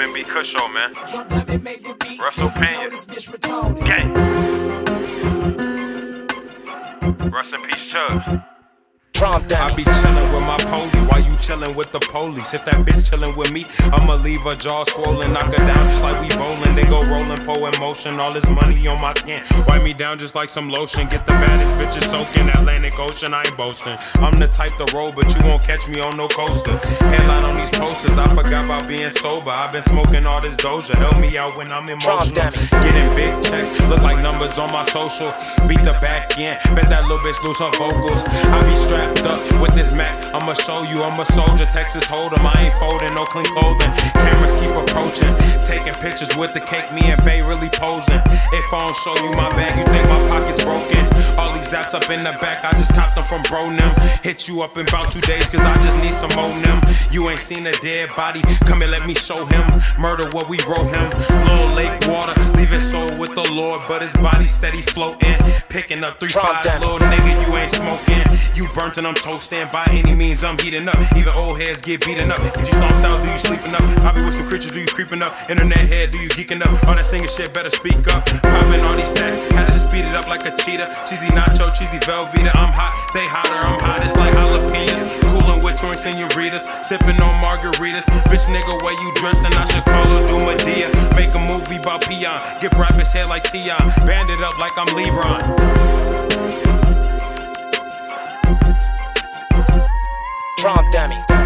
Kush Show, man. Russell Pena. Gang. Rest in peace, Chubbs. I be chillin' with my pony while you chillin' with the police. If that bitch chillin' with me, I'ma leave her jaw swollen, knock her down just like we bowling. They go rollin', po in motion. All this money on my skin, wipe me down just like some lotion. Get the baddest bitches soaking Atlantic Ocean. I ain't boasting. I'm the type to roll, but you won't catch me on no coaster. Headline on these posters, I forgot about being sober. I've been smoking all this Doja. Help me out when I'm emotional. Getting big checks, look like numbers on my social. Beat the back end, bet that little bitch lose her vocals. I be strapped up with this Mac. I'ma show you I'm a soldier. Texas Hold'em, I ain't folding, no clean clothing. Cameras keep approaching, taking pictures with the cake. Me and Bay really posing. If I don't show you my bag, you think my pocket's broken. All these apps up in the back, I just copped them from Bronem. Hit you up in about two days, cause I just need some more them. You ain't seen a dead body, come and let me show him. Murder what we wrote him. Little the Lord, but his body steady floating. Picking up three three fives, little nigga, you ain't smoking. You burnt and I'm toasting. By any means, I'm heating up. Even old heads get beaten up. Get you stomped out, do you sleeping up? I be with some creatures, do you creeping up? Internet head, do you geeking up? All that singing shit, better speak up. Popping all these stacks, had to speed it up like a cheetah. Cheesy nacho, cheesy Velveeta. I'm hot, they hotter, I'm hot. It's like jalapenos. Cooling with torn senoritas, sipping on margaritas. Bitch nigga, where you dressing? I should call her do Medea. Make a movie about Peon. Give rappers head like Tion. Band it up like I'm LeBron. Trump dummy.